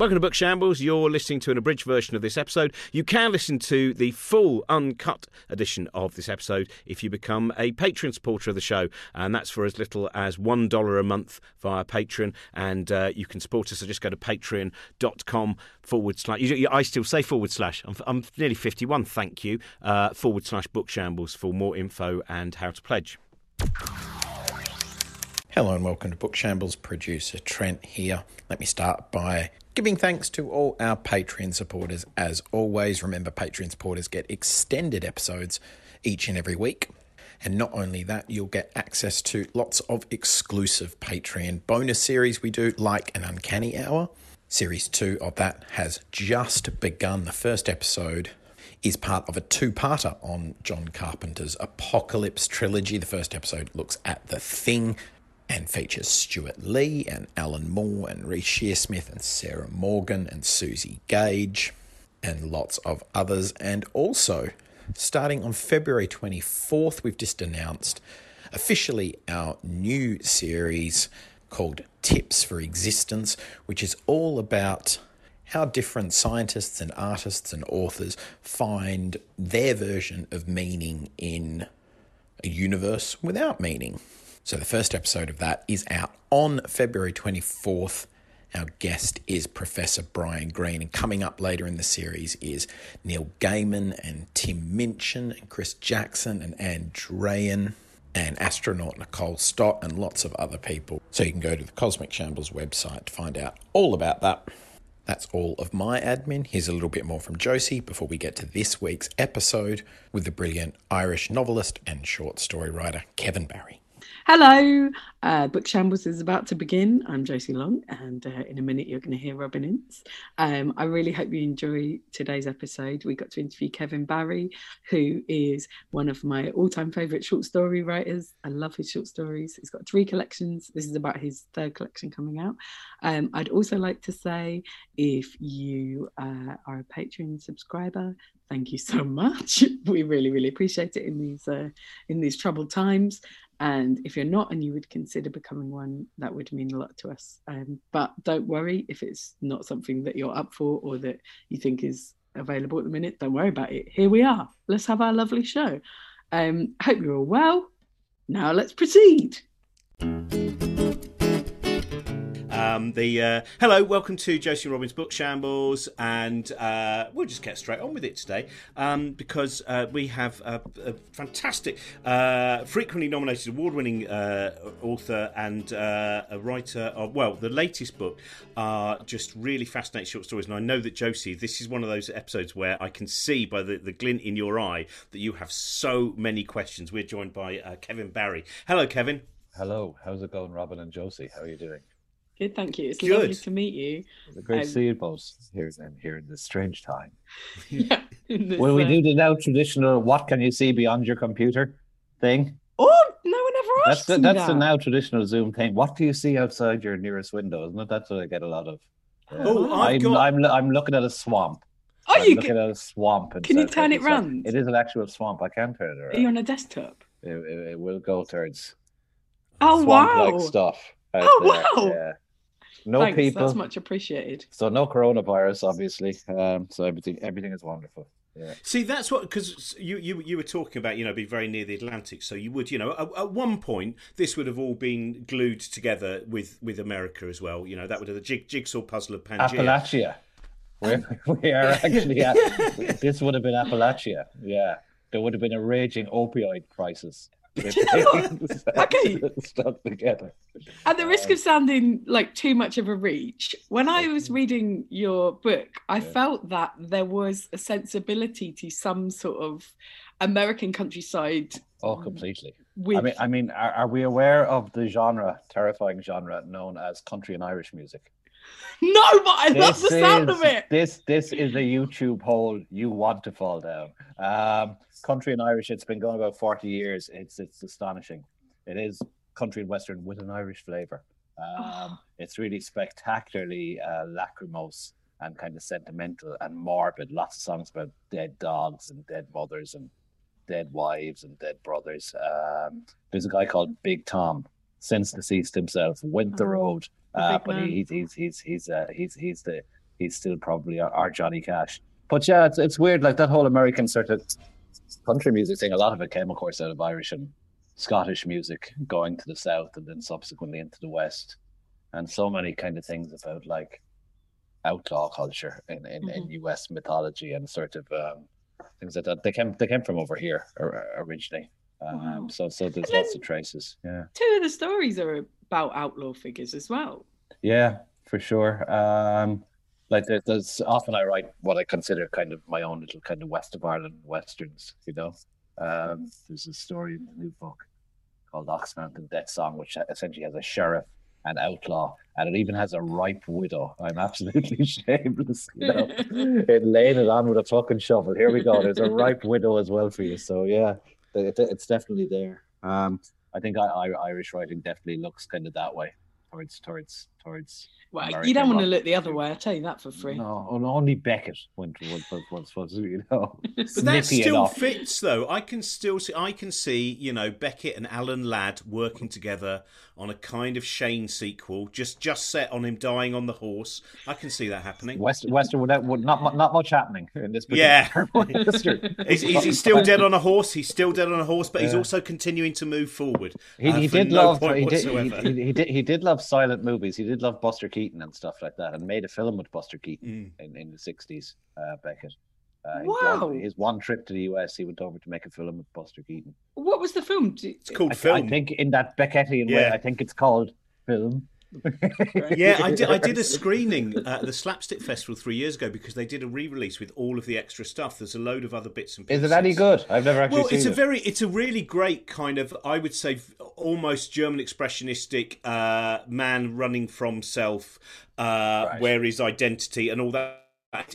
Welcome to Book Shambles. You're listening to an abridged version of this episode. You can listen to the full uncut edition of this episode if you become a Patreon supporter of the show, and that's for as little as $1 a month via Patreon. And uh, you can support us, so just go to patreon.com forward slash. I still say forward slash. I'm, I'm nearly 51, thank you. Uh, forward slash Book Shambles for more info and how to pledge. Hello and welcome to Book Shambles. Producer Trent here. Let me start by giving thanks to all our Patreon supporters. As always, remember Patreon supporters get extended episodes each and every week. And not only that, you'll get access to lots of exclusive Patreon bonus series we do, like an Uncanny Hour. Series two of that has just begun. The first episode is part of a two parter on John Carpenter's Apocalypse trilogy. The first episode looks at The Thing and features Stewart Lee and Alan Moore and Reece Shearsmith and Sarah Morgan and Susie Gage and lots of others. And also, starting on February 24th, we've just announced officially our new series called Tips for Existence, which is all about how different scientists and artists and authors find their version of meaning in a universe without meaning. So the first episode of that is out on February 24th. Our guest is Professor Brian Greene, and coming up later in the series is Neil Gaiman and Tim Minchin and Chris Jackson and Ann Druyan and astronaut Nicole Stott and lots of other people. So you can go to the Cosmic Shambles website to find out all about that. That's all of my admin. Here's a little bit more from Josie before we get to this week's episode with the brilliant Irish novelist and short story writer Kevin Barry. Hello, uh, Book Shambles is about to begin. I'm Josie Long, and uh, in a minute you're going to hear Robin Ince. Um, I really hope you enjoy today's episode. We got to interview Kevin Barry, who is one of my all-time favourite short story writers. I love his short stories. He's got three collections. This is about his third collection coming out. Um, I'd also like to say, if you uh, are a Patreon subscriber, thank you so much. We really, really appreciate it in these uh, in these troubled times. And if you're not and you would consider becoming one, that would mean a lot to us. Um, but don't worry if it's not something that you're up for or that you think is available at the minute. Don't worry about it. Here we are. Let's have our lovely show. Um, hope you're all well. Now let's proceed. Um, the uh, hello, welcome to Josie Robbins Book Shambles, and uh, we'll just get straight on with it today um, because uh, we have a, a fantastic, uh, frequently nominated, award-winning uh, author and uh, a writer of well, the latest book are just really fascinating short stories, and I know that Josie, this is one of those episodes where I can see by the, the glint in your eye that you have so many questions. We're joined by Kevin Barry. Hello, Kevin. Hello, how's it going, Robin and Josie? How are you doing? Good, thank you. It's Good. lovely to meet you. It's a great um, to see you both here then here in this strange time. yeah. This, Will we uh, do the now traditional what can you see beyond your computer thing? Oh, no one ever asked That's the, that's that. the now traditional Zoom thing. What do you see outside your nearest window? Isn't it? That's what I get a lot of. oh, I'm, got... I'm, I'm looking at a swamp. Oh, I'm you looking at a swamp. Can you turn it round? It is an actual swamp. I can turn it around. Are you on a desktop? It, it, it will go towards. Oh wow! stuff. Oh there. wow! Yeah. No Thanks, people. That's much appreciated. So no coronavirus, obviously. Um, so everything everything is wonderful. Yeah. See, that's what because you, you you were talking about you know being very near the Atlantic, so you would you know at, at, one point this would have all been glued together with with America as well. You know that would have the jig, jigsaw puzzle of Pangea. Appalachia. Um, we are actually at this would have been Appalachia. Yeah, there would have been a raging opioid crisis. Do you know what? okay. Together. At the risk of um, sounding like too much of a reach, when I was reading your book, I yeah. felt that there was a sensibility to some sort of American countryside. Oh, completely. With... I mean, I mean, are, are we aware of the genre, terrifying genre known as country and Irish music? No, but I this love the sound of it. This this is a YouTube hole you want to fall down. Um, country and Irish, it's been going about forty years. It's it's astonishing. It is country and western with an Irish flavor. Um, oh. It's really spectacularly uh, lachrymose and kind of sentimental and morbid. Lots of songs about dead dogs and dead mothers and dead wives and dead brothers. Um, there's a guy called Big Tom, since deceased himself, went the oh. road uh, but he, he's he's he's he's uh, he's he's the he's still probably our, our Johnny Cash. But yeah, it's it's weird. Like that whole American sort of country music thing. A lot of it came, of course, out of Irish and Scottish music, going to the south and then subsequently into the west, and so many kind of things about like outlaw culture in in, mm-hmm. in U.S. mythology and sort of um, things like that. They came they came from over here originally. Um, wow. So so there's lots of traces. Yeah. Two of the stories are about outlaw figures as well. Yeah, for sure. Um, like there, there's often I write what I consider kind of my own little kind of West of Ireland westerns. You know, um, there's a story in the new book called Ox Mountain Death Song, which essentially has a sheriff an outlaw, and it even has a ripe widow. I'm absolutely shameless, you know, in laying it on with a fucking shovel. Here we go. There's a ripe widow as well for you. So yeah, it, it's definitely there. Um, I think I, I, Irish writing definitely looks kind of that way towards towards towards well, American you don't want to look the other way. I tell you that for free. No, only Beckett went once, once, once, you know. but that still fits, though. I can still see. I can see, you know, Beckett and Alan Ladd working together on a kind of Shane sequel, just just set on him dying on the horse. I can see that happening. West, Western would, would not not much happening in this. Yeah, is, is, he still dead on a horse? He's still dead on a horse, but yeah. he's also continuing to move forward. He, uh, he did no love. He did, he, he, did. He did love silent movies. He did love Buster Keaton and stuff like that, and made a film with Buster Keaton mm. in, in the sixties. Uh, Beckett. Uh, wow. One, his one trip to the US, he went over to make a film with Buster Keaton. What was the film? It's called I, Film. I think in that Beckettian yeah. way, I think it's called Film. Yeah, I did. I did a screening at the Slapstick Festival three years ago because they did a re-release with all of the extra stuff. There's a load of other bits and pieces. Is it any good? I've never actually. Well, it's a very, it's a really great kind of, I would say, almost German expressionistic uh, man running from self, uh, right. where his identity and all that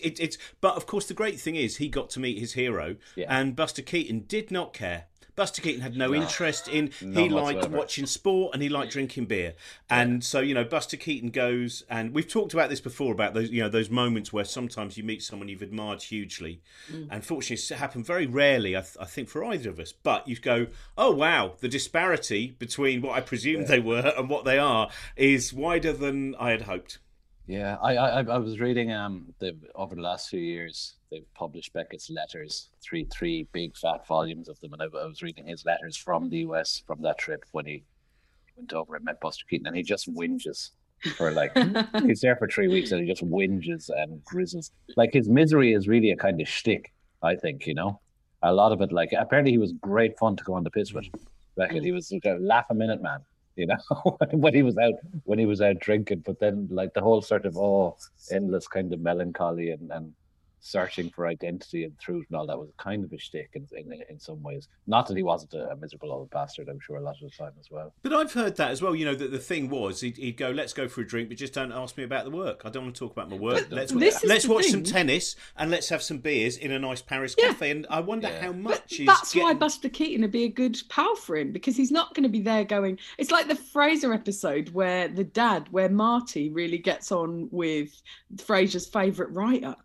it, it's but of course the great thing is he got to meet his hero, yeah. and Buster Keaton did not care. Buster Keaton had no, no interest in. He liked whatsoever. watching sport and he liked drinking beer. And yeah. so you know, Buster Keaton goes, and we've talked about this before about those you know those moments where sometimes you meet someone you've admired hugely. Mm. fortunately, it's happened very rarely, I, th- I, think, for either of us. But you go, oh wow, the disparity between what I presumed yeah. they were and what they are is wider than I had hoped. Yeah, I, I I was reading um the over the last few years they've published Beckett's letters, three three big fat volumes of them, and I, I was reading his letters from the US from that trip when he went over and met Buster Keaton, and he just whinges for like he's there for three weeks and he just whinges and grizzles. Like his misery is really a kind of shtick, I think. You know, a lot of it. Like apparently he was great fun to go on the piss with. Beckett, he was a laugh a minute man you know, when he was out when he was out drinking. But then like the whole sort of oh endless kind of melancholy and, and searching for identity and truth and all that was kind of a shtick in, in, in some ways. Not that he wasn't a, a, miserable old bastard, I'm sure, a lot of the time as well. But I've heard that as well. You know, that the thing was he'd, he'd, go, "Let's go for a drink, but just don't ask me about the work. I don't want to talk about my work. But let's let's watch thing. some tennis and let's have some beers in a nice Paris yeah. cafe." And I wonder yeah. how much is That's getting... why Buster Keaton would be a good pal for him because he's not going to be there going. It's like the Frasier episode where the dad, where Marty really gets on with Frasier's favourite writer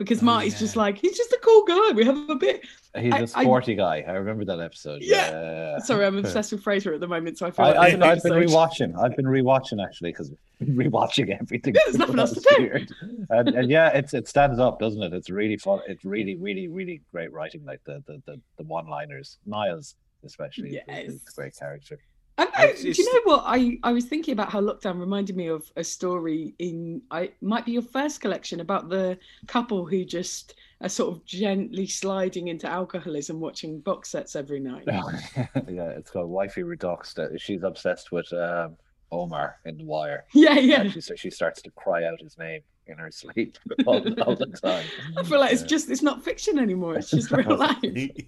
because oh, Marty's yeah. just like he's just a cool guy. We have a bit. He's I, a sporty I, guy. I remember that episode. Yeah. yeah. Sorry, I'm obsessed with Frasier at the moment, so I feel. I, like I, have been rewatching. I've been rewatching actually because rewatching everything. Yeah, there's nothing else to do. And, and, yeah, it's it stands up, doesn't it? It's really fun. It's really, really, really great writing. Like the the the, the one-liners, Niles especially. Yes. A great character. I know. Do you know what? I, I was thinking about how lockdown reminded me of a story in I might be your first collection about the couple who just are sort of gently sliding into alcoholism, watching box sets every night. yeah, it's called Wifey Redux. She's obsessed with um, Omar in The Wire. Yeah, yeah. And she, so she starts to cry out his name in her sleep all, all the time. I feel like it's just it's not fiction anymore. It's just real life. it,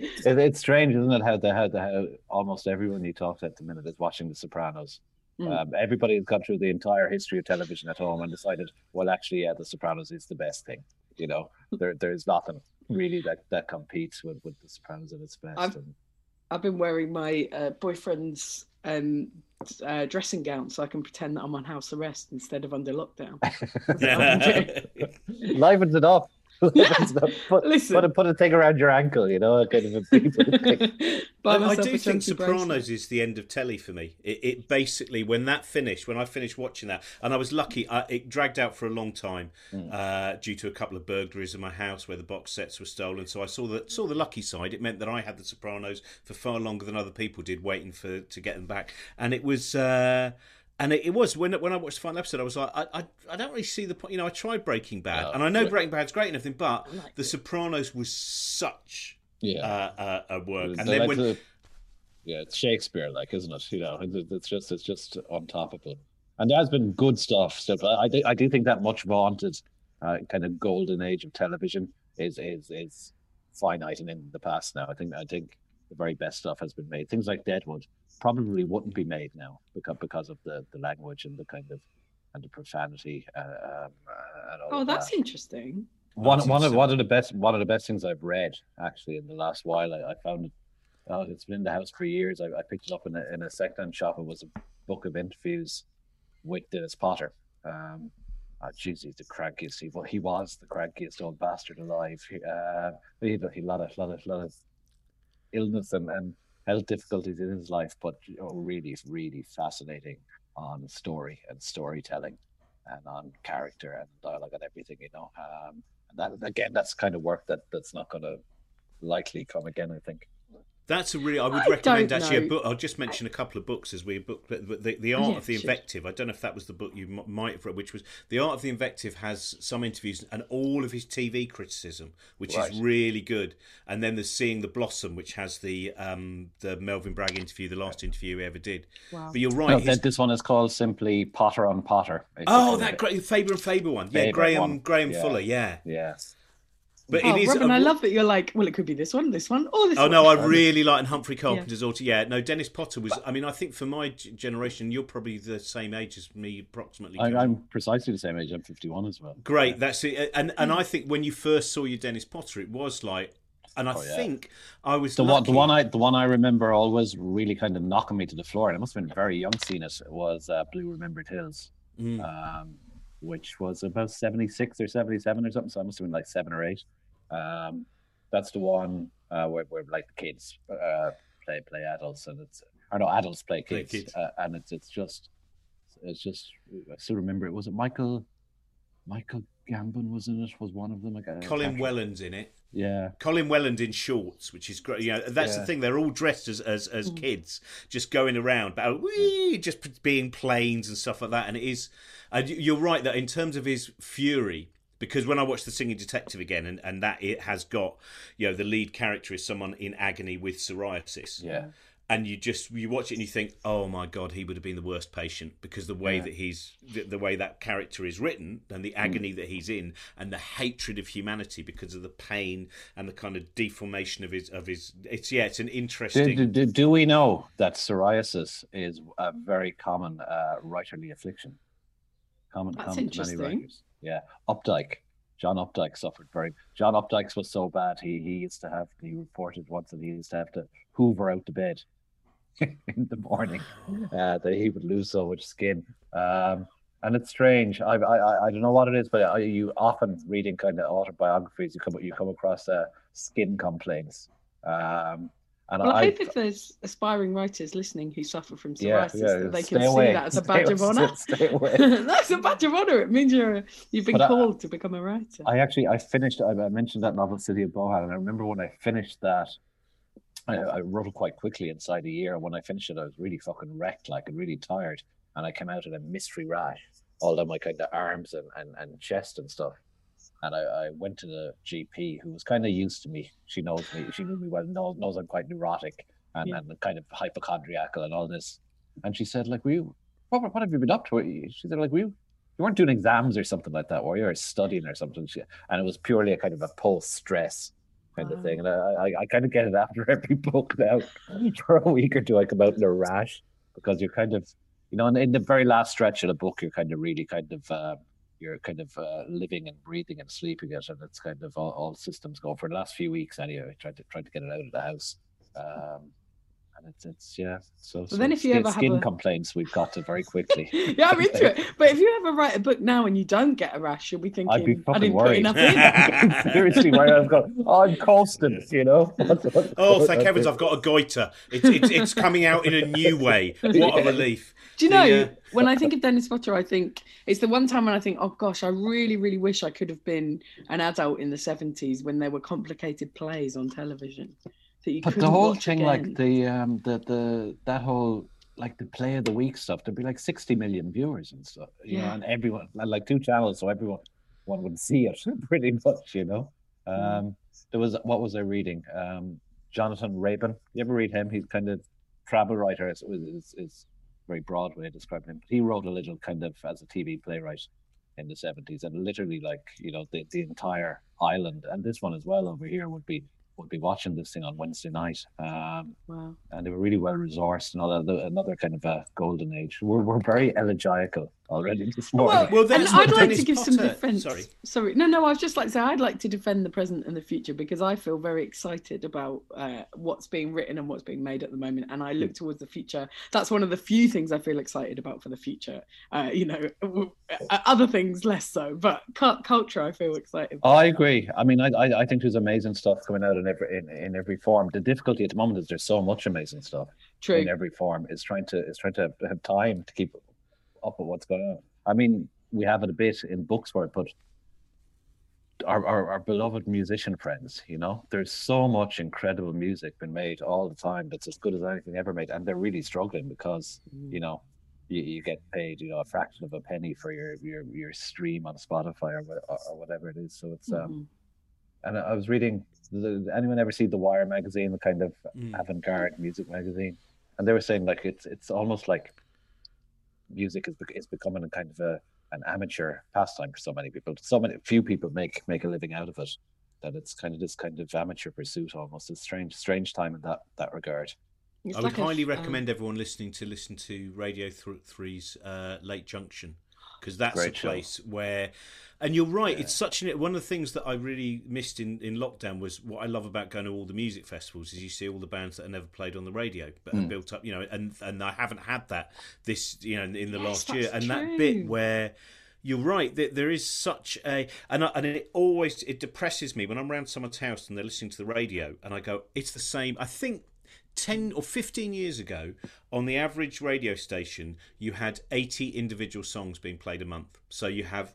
it's strange, isn't it? How the how the how almost everyone you talk to at the minute is watching The Sopranos. Mm. Um, everybody has gone through the entire history of television at home and decided, well, actually, yeah, The Sopranos is the best thing. You know, there there's nothing really that that competes with with The Sopranos at its best. I've, and, I've been wearing my uh, boyfriend's um, uh, dressing gown so I can pretend that I'm on house arrest instead of under lockdown. Livens it up. put, Listen. put, a, put a thing around your ankle, you know, kind of a people thing. I, I do a think chunky bracelet. Sopranos is the end of telly for me. It, it basically, when that finished, when I finished watching that, and I was lucky, I, it dragged out for a long time uh, due to a couple of burglaries in my house where the box sets were stolen. So I saw the saw the lucky side. It meant that I had the Sopranos for far longer than other people did, waiting for to get them back. And it was. Uh, and it, it was when when I watched the final episode, I was like, I, I, I don't really see the point. You know, I tried Breaking Bad, No. and I know Breaking Bad's great and everything, but I liked The it. Sopranos was such Yeah. uh, uh, a work. It's And like then when the- yeah, it's Shakespeare, like, isn't it? You know, it's, just it's just on top of it. And there has been good stuff. So I, I do I do think that much vaunted uh, kind of golden age of television is is is finite and in the past now. I think I think the very best stuff has been made. Things like Deadwood probably wouldn't be made now because because of the the language and the kind of and the profanity. Uh, um, uh, and all Oh, that's that. interesting. One That's one of one of the best one of the best things I've read actually in the last while. I, I found it. Oh, it's been in the house for years. I, I picked it up in a in a second shop. It was a book of interviews with Dennis Potter. Um, oh, geez, he's the crankiest. He, well, he was the crankiest old bastard alive. He, uh, he had a lot of lot of lot of illness and, and health difficulties in his life, but you know, really, really fascinating on story and storytelling and on character and dialogue and everything, you know. Um, and that again, that's kind of work that that's not going to likely come again. I think. That's a really. I would I recommend don't actually a book. I'll just mention a couple of books as we book. But the, the art Yeah, of the sure. invective. I don't know if that was the book you m- might have read, which was the art of the invective has some interviews and all of his TV criticism, which Right. is really good. And then there's seeing the blossom, which has the um the Melvin Bragg interview, the last interview he ever did. Wow. But you're No, right. his- this one is called simply Potter on Potter. It's oh, that great Faber and Faber one. Yeah, Faber Graham one. Graham Yeah. Fuller. Yeah, Yeah. But oh, it is. Robin, a- I love that you're like, well, it could be this one, this one, or this Oh one. no, I really like and Humphrey Carpenter's author. Yeah, no, Dennis Potter was. I mean, I think for my generation, you're probably the same age as me, approximately. I, I'm precisely the same age. I'm 51 as well. Great, that's it. And and I think when you first saw your Dennis Potter, it was like, and I Oh, yeah. think I was The one, the one I, the one I remember always really kind of knocking me to the floor, and I must have been very young seeing it. Was uh, Blue Remembered Hills, Mm. um, which was about 76 or 77 or something. So I must have been like seven or eight. Um, that's the one uh, where, where like the kids uh, play play adults, and it's or no adults play Play kids, kids. Uh, and it's it's just it's just I still remember it. Was it Michael? Michael Gambon was in it. Was one of them? I Colin Welland's in it. Yeah. Colin Welland in shorts, which is great. You know, that's the thing. They're all dressed as as, as Mm. kids, just going around, but wee, just being planes and stuff like that. And it is. And you're right that in terms of his fury, because when I watched The Singing Detective again, and, and that it has got, you know, the lead character is someone in agony with psoriasis. Yeah. and you just you watch it and you think, oh my god, he would have been the worst patient because the way Yeah. that he's the, the way that character is written and the agony that he's in and the hatred of humanity because of the pain and the kind of deformation of his of his. It's yeah, it's an interesting. do, do, do we know that psoriasis is a very common uh, writerly affliction? Common, That's common to many interesting. writers. Yeah, Updike. John Updike suffered very. John Updike's was so bad. He he used to have. He reported once that he used to have to hoover out the bed in the morning. Uh, that he would lose so much skin. Um, and it's strange. I, I I- don't know what it is, but I, you often reading kind of autobiographies, you come you come across uh, skin complaints. Um, and Well, I, I, hope if there's aspiring writers listening who suffer from yeah, psoriasis, yeah, that they stay can away. see that as a Stay- badge of honor. Stay away. That's a badge of honor. It means you're you've been But I- called to become a writer. I actually I finished. I, I mentioned that novel City of Bohane, and I remember when I finished that. I, I wrote it quite quickly inside a year. When I finished it, I was really fucking wrecked, like and really tired, and I came out in a mystery rash all down my kind of arms and, and, and chest and stuff. And I, I went to the GP, who was kind of used to me. She knows me. She knew me well. Knows, knows I'm quite neurotic and, Yeah. and kind of hypochondriacal and all this. And she said, like, were you, what, what have you been up to? She said, like, were you, you weren't doing exams or something like that, were you? Or studying or something? She, and it was purely a kind of a post stress kind of thing. And I, I, I kind of get it after every book now. For a week or two, I come out in a rash because you're kind of, you know, in, in the very last stretch of the book, you're kind of really kind of, uh, you're kind of uh, living and breathing and sleeping it, and it's kind of all, all systems go for the last few weeks anyway. Trying to trying to get it out of the house, um, it's it's yeah. So, so then if you skin, ever have skin a- complaints, we've got to very quickly. yeah, I'm into it. But if you ever write a book now and you don't get a rash, you'll be thinking, I'd be I fucking didn't worried. put enough in. Seriously, where I've got, oh, I'm constant, you know. Oh, thank heavens, I've got a goiter. It's, it's, it's coming out in a new way. What a relief. Do you know, The, uh, when I think of Dennis Potter, I think it's the one time when I think, oh gosh, I really, really wish I could have been an adult in the 70s when there were complicated plays on television. That you But the whole thing, again. like the um, the the that whole like the play of the week stuff, there'd be like sixty million viewers and stuff, you know, and everyone like two channels, so everyone one would see it pretty much, you know. Mm. Um, there was what was I reading? Um, Jonathan Raban. You ever read him? He's kind of travel writer. Is is, is very broad way of describing him. But He wrote a little kind of as a TV playwright in the seventies, and literally like you know the the entire island and this one as well over here would be would be watching this thing on Wednesday night. Um, Wow. and they were really well resourced and all that. Another kind of a golden age. We're, we're very elegiacal already this morning. Well, and that's I'd like Dennis to give some defence. Sorry. Sorry, no, no. I was just like to say I'd like to defend the present and the future because I feel very excited about uh, what's being written and what's being made at the moment, and I look towards the future. That's one of the few things I feel excited about for the future. Uh, you know, uh, other things less so, but cu- culture I feel excited. About. I agree. I mean, I, I I think there's amazing stuff coming out in every in, in every form. The difficulty at the moment is there's so much amazing stuff True. in every form. Is trying to is trying to have time to keep up with what's going on. I mean, we have it a bit in books where, but our, our, our beloved musician friends, you know, there's so much incredible music been made all the time that's as good as anything ever made, and they're really struggling because Mm. you know you, you get paid you know a fraction of a penny for your your, your stream on Spotify or, or whatever it is. So it's um, Mhm. and I was reading. Anyone ever see the Wire magazine, the kind of Mm. avant-garde music magazine? And they were saying like it's it's almost like music is is becoming a kind of a an amateur pastime for so many people. So many few people make make a living out of it. That it's kind of this kind of amateur pursuit almost. It's strange strange time in that that regard. It's I would like a- highly um, recommend everyone listening to listen to Radio Th- 3's uh, Late Junction because that's Great a show. place where, and you're right, it's such an one of the things that I really missed in, in lockdown was what I love about going to all the music festivals is you see all the bands that are never played on the radio but Hmm. are built up, you know, and and I haven't had that this you know in the Yes, last year, that's and that bit where. You're right. That there is such a, and I, and it always it depresses me when I'm around someone's house and they're listening to the radio, and I go, it's the same. I think 10 or 15 years ago, on the average radio station, you had 80 individual songs being played a month. So you have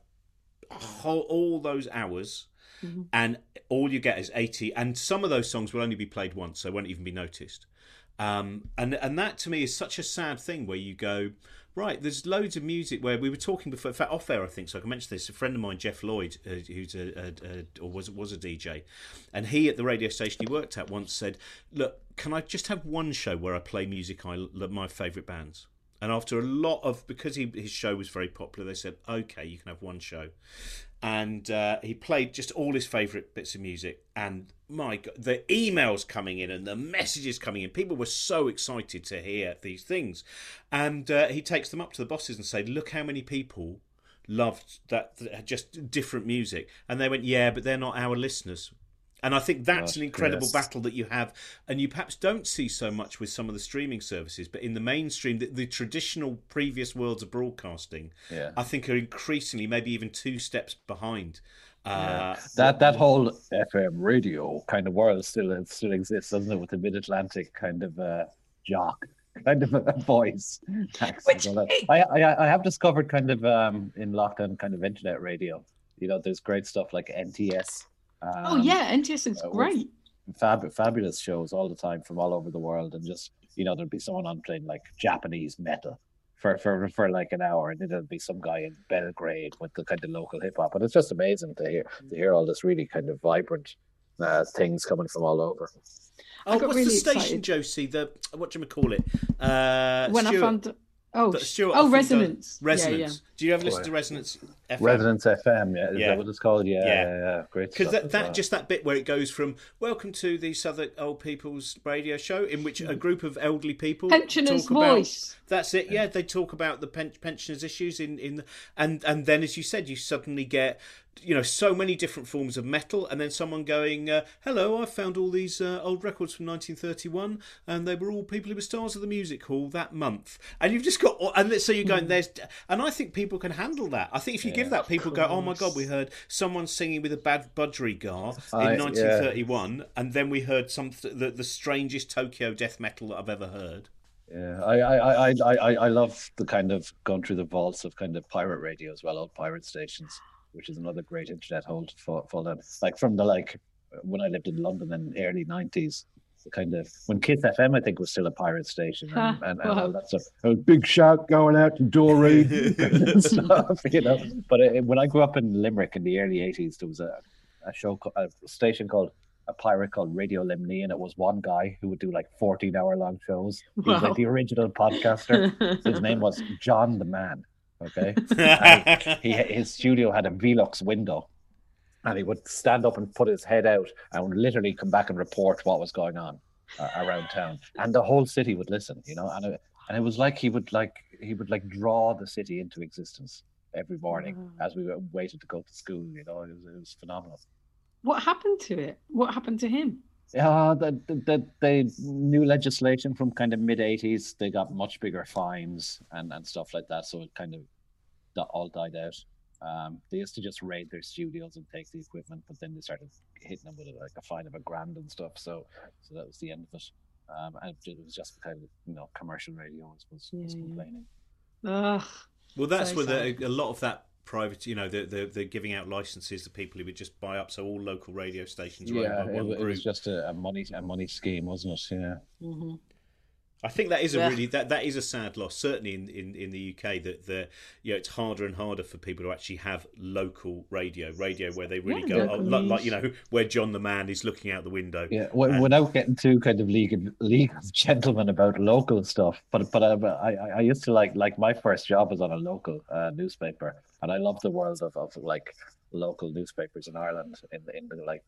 whole, all those hours, and all you get is 80. And some of those songs will only be played once, so won't even be noticed. Um, and and that to me is such a sad thing where you go right. There's loads of music where we were talking before, in fact, off air. I think so. I can mention this. A friend of mine, Jeff Lloyd, uh, who's a, a, a or was was a DJ, and he at the radio station he worked at once said, "Look, can I just have one show where I play music I my favourite bands?" And after a lot of because he, his show was very popular, they said, "Okay, you can have one show." and uh, he played just all his favourite bits of music. And my God, the emails coming in and the messages coming in, people were so excited to hear these things. And uh, he takes them up to the bosses and said, "Look how many people loved that just different music." And they went, "Yeah, but they're not our listeners." And I think that's Gosh, an incredible yes. battle that you have, and you perhaps don't see so much with some of the streaming services, but in the mainstream, the, the traditional previous worlds of broadcasting, Yeah. I think are increasingly maybe even two steps behind. Uh, that that whole FM radio kind of world still still exists, doesn't it? With the mid Atlantic kind of uh, jock kind of a voice. Which and all that. it- I, I I have discovered kind of um in lockdown kind of internet radio. You know, there's great stuff like NTS. Um, oh yeah, NTS is uh, great. fab, fabulous shows all the time from all over the world, and just you know there'd be someone on playing like Japanese metal for for for like an hour, and then there'd be some guy in Belgrade with the kind of local hip hop, and it's just amazing to hear to hear all this really kind of vibrant uh, things coming from all over. oh, got what's really the station, excited. Josie? The what do you call it? Uh, when I found oh Stuart oh resonance does- Resonance. yeah, yeah. Do you ever listen to. Resonance? FM? Resonance FM, yeah, is Yeah. that what it's called? Yeah, Yeah. yeah, yeah, great. Because stuff that, that well. just that bit where it goes from "Welcome to the Southern Old People's Radio Show," in which a group of elderly people Pensioners' talk about- voice. That's it. Yeah, they talk about the pen- pensioners' issues in in, the, and and then as you said, you suddenly get you know so many different forms of metal and then someone going uh, hello i found all these uh, old records from 1931 and they were all people who were stars of the music hall that month. And you've just got and so you're going there's and i think people can handle that. I think if you yeah, give that people go oh my god we heard someone singing with a bad budgerigar in 1931 yeah. and then we heard some the, the strangest tokyo death metal that i've ever heard. Yeah, I, I, I, I, I love the kind of going through the vaults of kind of pirate radio as well, old pirate stations which is another great internet hold for, for them. Like from the like when I lived in London in the early nineties, the kind of when Kiss FM I think was still a pirate station and, and, and wow. that's a, a, big shout going out to Doreen and stuff, you know. But it, when I grew up in Limerick in the early eighties, there was a, a show a station called a pirate called Radio Limni, and it was one guy who would do like 14 hour long shows. He was like the original podcaster. His name was John the Man. Okay, he, his studio had a Velux window, and he would stand up and put his head out and literally come back and report what was going on uh, around town, and the whole city would listen. You know, and it, and it was like he would like he would like draw the city into existence every morning as we waited to go to school. You know, it was, it was phenomenal. What happened to it? What happened to him? Yeah, the, the, the new legislation from kind of mid 80s, they got much bigger fines and, and stuff like that. So it kind of that all died out. Um, they used to just raid their studios and take the equipment, but then they started hitting them with like a fine of a grand and stuff. So, so that was the end of it. Um, and it was just kind of you know commercial radio was was, yeah, complaining. Ugh, well, that's so where the, a lot of that private, you know, they're, they're, they're, giving out licenses to people who would just buy up. So all local radio stations. Yeah, it, it, was just a, a, money a money scheme, wasn't it? Yeah. Mm-hmm. I think that is a yeah. really that that is a sad loss. Certainly in, in, in the UK, that the you know it's harder and harder for people to actually have local radio, radio where they really yeah, go oh, like, like, you know where John the Man is looking out the window. Yeah, and, without getting too kind of league of, league of gentlemen about local stuff, but but I, I, I used to like like my first job was on a local uh, newspaper, and I love the world of, of like local newspapers in Ireland in the, in the like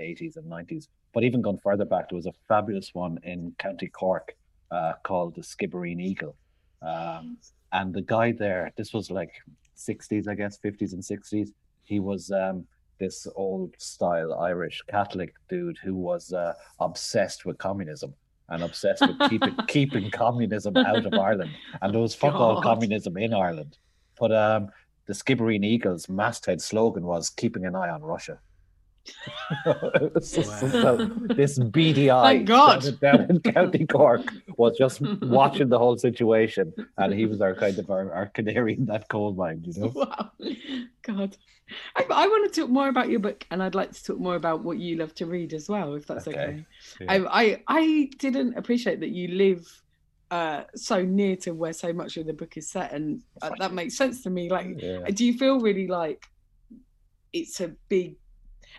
80s and 90s. But even going further back, there was a fabulous one in County Cork uh, called the Skibbereen Eagle. Um, and the guy there, this was like 60s, I guess, 50s and 60s. He was um, this old style Irish Catholic dude who was uh, obsessed with communism and obsessed with keeping keeping communism out of Ireland. And there was fuck God. all communism in Ireland. But um, the Skibbereen Eagles masthead slogan was keeping an eye on Russia. this beady eye God. down in County Cork was just watching the whole situation, and he was our kind of our, our canary in that coal mine, you know. Wow, God, I, I, want to talk more about your book, and I'd like to talk more about what you love to read as well, if that's okay. okay. Yeah. I, I I didn't appreciate that you live uh, so near to where so much of the book is set, and uh, that makes sense to me. Like, yeah. do you feel really like it's a big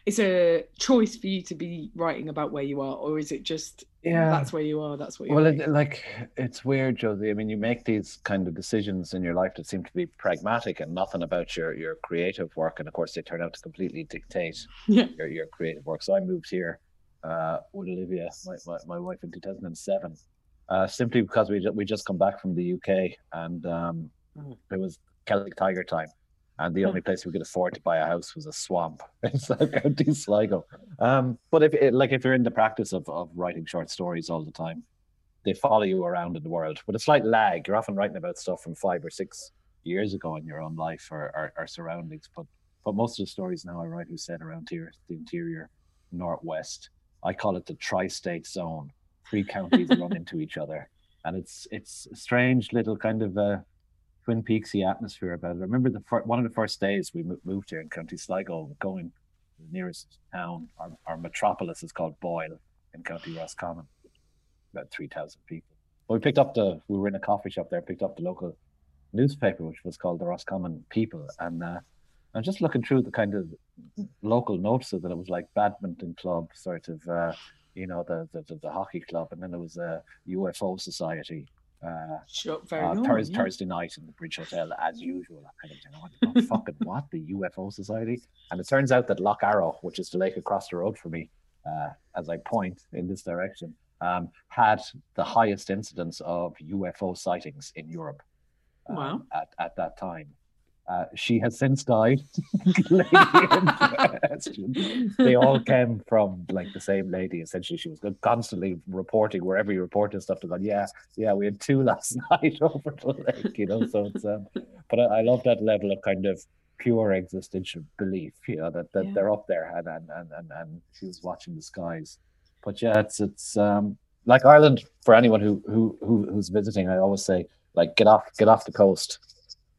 it's a choice for you to be writing about where you are, or is it just yeah that's where you are? That's what. You Well, it, like it's weird, Josie. I mean, you make these kind of decisions in your life that seem to be pragmatic and nothing about your your creative work, and of course they turn out to completely dictate yeah. your your creative work. So I moved here uh, with Olivia, my, my, my wife, in 2007. Uh, simply because we we just come back from the UK and um, mm. it was Celtic Tiger time, and the only place we could afford to buy a house was a swamp in South County Sligo. Um, but if it, like if you're in the practice of, of writing short stories all the time, they follow you around in the world with a slight lag. You're often writing about stuff from five or six years ago in your own life or, or, or surroundings. But but most of the stories now I write are set around here, the interior, northwest. I call it the tri-state zone. Three counties run into each other, and it's it's a strange little kind of uh, Twin Peaksy atmosphere about it. I remember the fir- one of the first days we moved here in County Sligo, going to the nearest town, our, our metropolis is called Boyle in County Roscommon, about three thousand people. But we picked up the we were in a coffee shop there, picked up the local newspaper, which was called the Roscommon People, and uh, I'm just looking through the kind of local notices that it was like badminton club, sort of, uh, you know, the, the the hockey club, and then there was a UFO society, uh, sure, uh, Thursday, yeah. Thursday night in the Bridge Hotel as usual. I kind of think, what, fucking what the UFO Society? And it turns out that Lough Arrow, which is the lake across the road for me, uh, as I point in this direction, um, had the highest incidence of UFO sightings in Europe. Um, wow. At, at that time. Uh, she has since died. they all came from like the same lady. Essentially, she was constantly reporting wherever you reported stuff. To go, yeah, yeah, we had two last night over the lake. You know, so it's. Um, but I, I love that level of kind of pure existential belief. You know that, that yeah. they're up there, and, and and and and she was watching the skies. But yeah, it's it's um like Ireland for anyone who who, who who's visiting. I always say like get off get off the coast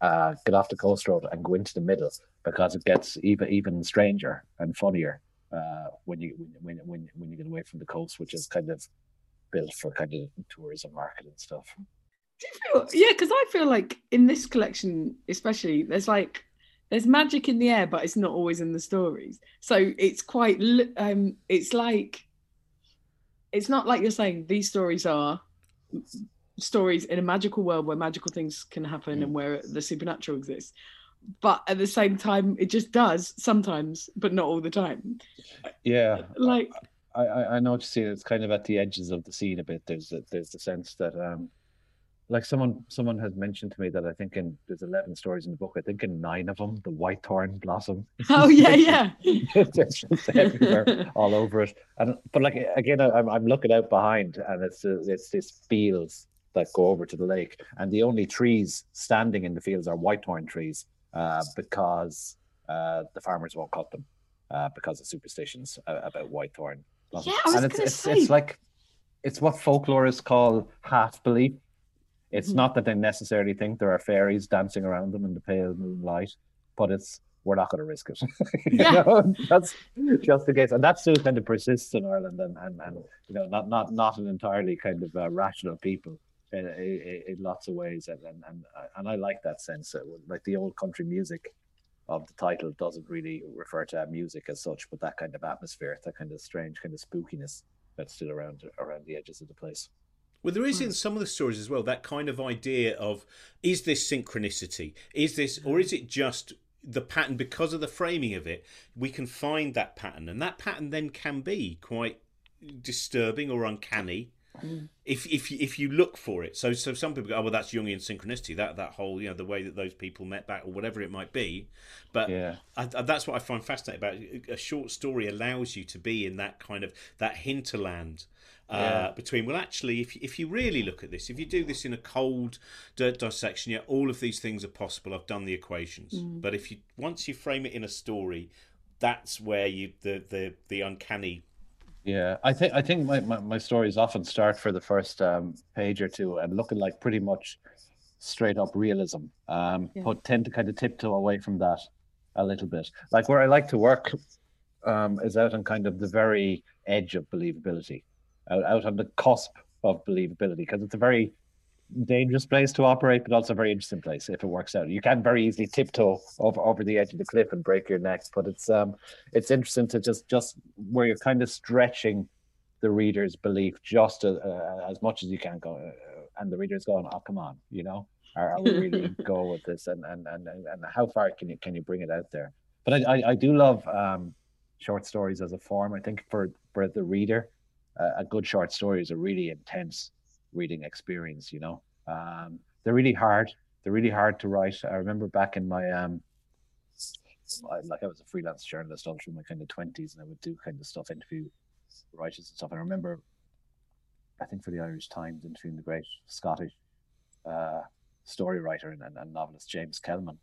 uh, get off the coast road and go into the middle because it gets even even stranger and funnier uh, when you when when when you get away from the coast, which is kind of built for kind of tourism market and stuff. Feel, yeah, because I feel like in this collection, especially, there's like there's magic in the air, but it's not always in the stories. So it's quite um, it's like it's not like you're saying these stories are stories in a magical world where magical things can happen mm. and where the supernatural exists but at the same time it just does sometimes but not all the time yeah like i i, I know what you see it's kind of at the edges of the scene a bit there's a, there's the sense that um like someone someone has mentioned to me that I think in there's eleven stories in the book. I think in nine of them, the white thorn blossom. Oh yeah, yeah. it's just everywhere, all over it. And but like again, I'm I'm looking out behind, and it's it's this fields that go over to the lake. And the only trees standing in the fields are whitethorn trees uh, because uh, the farmers won't cut them uh, because of superstitions about whitethorn. Yeah, I was and it's, it's, say. it's like it's what folklorists call half belief. It's mm-hmm. not that they necessarily think there are fairies dancing around them in the pale moonlight, but it's we're not going to risk it. yeah. Know? That's just the case, and that still kind of persists in Ireland, and, and, and you know, not not not an entirely kind of uh, rational people in, in, in lots of ways, and, and and and I like that sense. Like the old country music of the title doesn't really refer to music as such, but that kind of atmosphere, that kind of strange kind of spookiness that's still around around the edges of the place. Well, there is in hmm. some of the stories as well that kind of idea of is this synchronicity? Is this, or is hmm. it just the pattern because of the framing of it? We can find that pattern, and that pattern then can be quite disturbing or uncanny Mm. If if if you look for it, so so some people go, oh well, that's Jungian synchronicity, that that whole you know the way that those people met back or whatever it might be, but yeah, I, I, that's what I find fascinating about it. a short story allows you to be in that kind of that hinterland. Uh, yeah. between well actually if, if you really look at this if you do this in a cold dirt dissection yeah all of these things are possible i've done the equations mm. but if you once you frame it in a story that's where you the the the uncanny yeah, I think I think my, my, my stories often start for the first um, page or two and looking like pretty much straight up realism, um, yeah. but tend to kind of tiptoe away from that a little bit. Like where I like to work um, is out on kind of the very edge of believability, out, out on the cusp of believability, because it's a very dangerous place to operate, but also a very interesting place if it works out. You can very easily tiptoe over, over the edge of the cliff and break your neck, but it's um it's interesting to just just where you're kind of stretching the reader's belief just uh, uh, as much as you can go, uh, and the reader's going, "Oh, come on," you know, are, are we really go with this, and, and and and how far can you can you bring it out there? But I I, I do love um short stories as a form. I think for for the reader, uh, a good short story is a really intense reading experience. You know, um, they're really hard. They're really hard to write. I remember back in my um, like I was a freelance journalist all through my kind of twenties, and I would do kind of stuff, interview writers and stuff. And I remember, I think for the Irish Times, interviewing the great Scottish uh, story writer and, and, and, novelist James Kelman.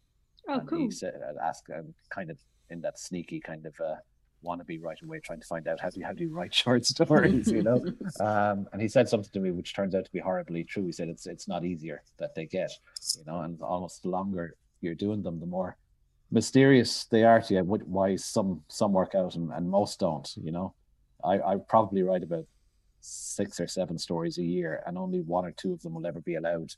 Oh, and cool. He said, ask, um, kind of in that sneaky kind of uh, wannabe right away trying to find out how do you, how do you write short stories, you know? um, and he said something to me which turns out to be horribly true. He said it's it's not easier that they get, you know, and almost the longer you're doing them, the more mysterious they are to you. Why some some work out and, and most don't, you know? I, I probably write about six or seven stories a year, and only one or two of them will ever be allowed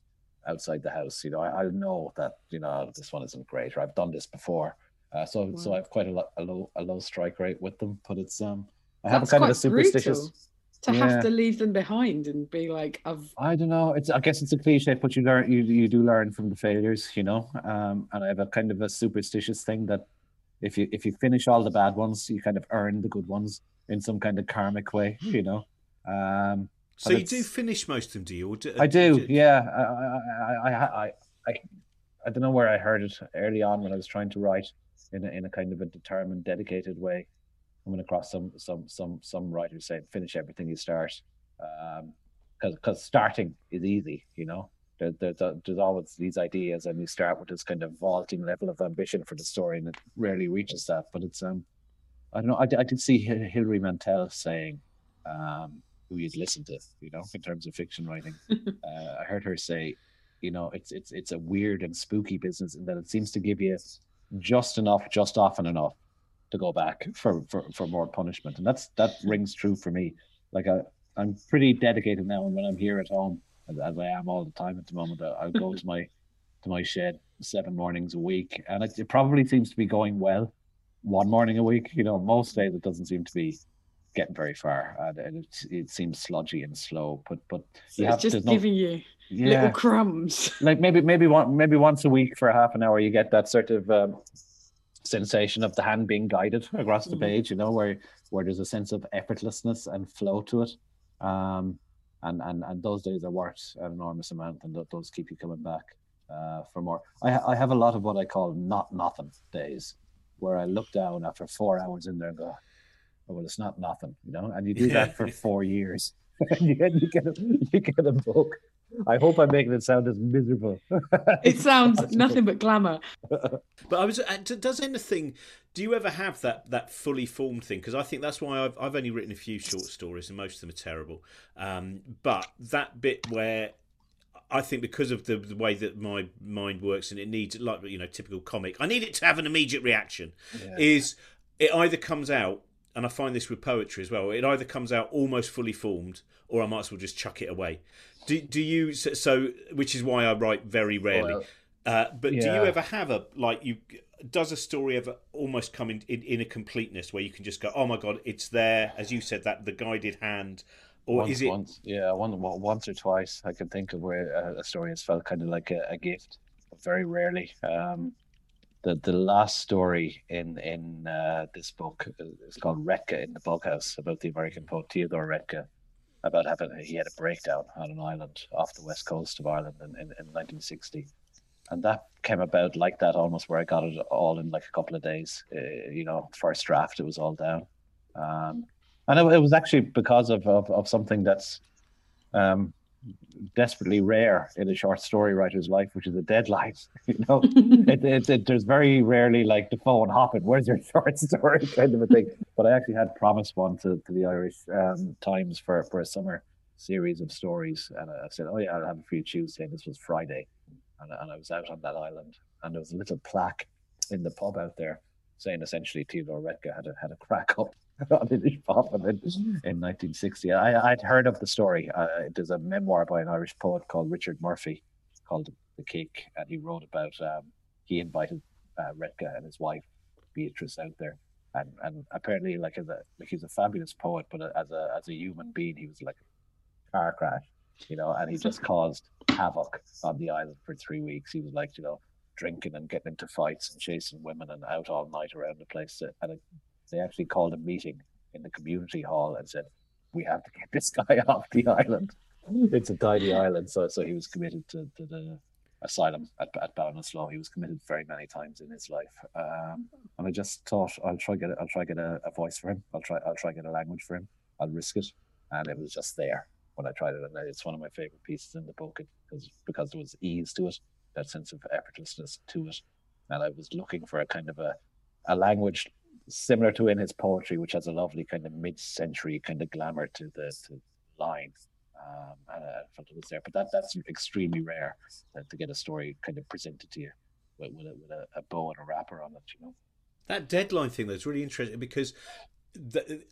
outside the house. You know, I, I know that you know this one isn't great, or I've done this before, uh, so wow. so I have quite a, lo- a low a low strike rate with them, but it's um I have a kind of a superstitious. Brutal to yeah. have to leave them behind and be like I've I don't know it's I guess it's a cliche but you learn you you do learn from the failures you know um and I have a kind of a superstitious thing that if you if you finish all the bad ones you kind of earn the good ones in some kind of karmic way you know um so you do finish most of them do you do, I do, do yeah I I I I, I I don't know where I heard it early on when I was trying to write in a, in a kind of a determined, dedicated way. Coming across some some some some writers saying finish everything you start, because um, because starting is easy, you know. There, there, there's always these ideas, and you start with this kind of vaulting level of ambition for the story, and it rarely reaches that. But it's um, I don't know. I, I did see Hilary Mantel saying, um, who you'd listen to, you know, in terms of fiction writing. uh, I heard her say, you know, it's it's it's a weird and spooky business in that it seems to give you just enough, just often enough to go back for, for, for more punishment. And that's that rings true for me. Like I, I'm pretty dedicated now, and when I'm here at home, as, as I am all the time at the moment, I, will go to my to my shed seven mornings a week, and it, it, probably seems to be going well. One morning a week, you know, most days it doesn't seem to be getting very far, and it, it seems sludgy and slow. But but so it's just giving no, you yeah, little crumbs. Like maybe maybe one maybe once a week for a half an hour, you get that sort of um, sensation of the hand being guided across the mm. page. You know, where where there's a sense of effortlessness and flow to it. Um, and and and those days are worth an enormous amount, and those keep you coming back uh, for more. I I have a lot of what I call not nothing days, where I look down after four hours in there and go, oh, well, it's not nothing, you know. And you do that for four years, and you, you get a, you get a book I hope I'm making it sound as miserable. it sounds nothing but glamour. but I was. Uh, does anything? Do you ever have that that fully formed thing? Because I think that's why I've I've only written a few short stories, and most of them are terrible. Um, but that bit where I think because of the, the, way that my mind works and it needs like you know typical comic, I need it to have an immediate reaction. Yeah. Is it either comes out and I find this with poetry as well. It either comes out almost fully formed, or I might as well just chuck it away. Do do you so? Which is why I write very rarely. Well, uh, but yeah. do you ever have a like you? Does a story ever almost come in, in, in a completeness where you can just go, oh my god, it's there, as you said that the guided hand, or once, is it once? Yeah, one, once or twice I can think of where a story has felt kind of like a, a gift. Very rarely. Um, the the last story in in uh, this book is called Roethke in the Bughouse about the American poet Theodore Roethke about having he had a breakdown on an island off the west coast of Ireland in, in, in 1960, and that came about like that almost where I got it all in like a couple of days. Uh, you know, first draft it was all down, um, and it, it, was actually because of, of, of something that's um, desperately rare in a short story writer's life, which is a deadline. You know, it, it, it, there's very rarely like the phone hopping, where's your short story kind of a thing. But I actually had promised one to, to the Irish um, Times for, for a summer series of stories. And I said, oh, yeah, I'll have a few Tuesday. This was Friday. And, and I was out on that island. And there was a little plaque in the pub out there saying essentially Theodore Roethke had a, had a crack up on Inishbofin in, in 1960. I, I'd heard of the story. Uh, there's a memoir by an Irish poet called Richard Murphy called The Kick, and he wrote about um, he invited uh, Roethke and his wife Beatrice out there, and and apparently like as a like he's a fabulous poet, but as a as a human being, he was like a car crash, you know, and he just caused havoc on the island for three weeks. He was like you know drinking and getting into fights and chasing women and out all night around the place. And they actually called a meeting in the community hall and said, "We have to get this guy off the island. It's a tiny island." So, so he was committed to, to the asylum at, at Ballinasloe. He was committed very many times in his life, um, and I just thought I'll try get I'll try get a, a, voice for him. I'll try I'll try get a language for him. I'll risk it, and it was just there when I tried it, and it's one of my favorite pieces in the book because because there was ease to it, that sense of effortlessness to it, and I was looking for a kind of a a language similar to in his poetry, which has a lovely kind of mid-century kind of glamour to the to lines. Um, and I felt it was there, but that that's extremely rare uh, to get a story kind of presented to you with, with, a, with a, a bow and a wrapper on it. You know, that deadline thing that's really interesting because the,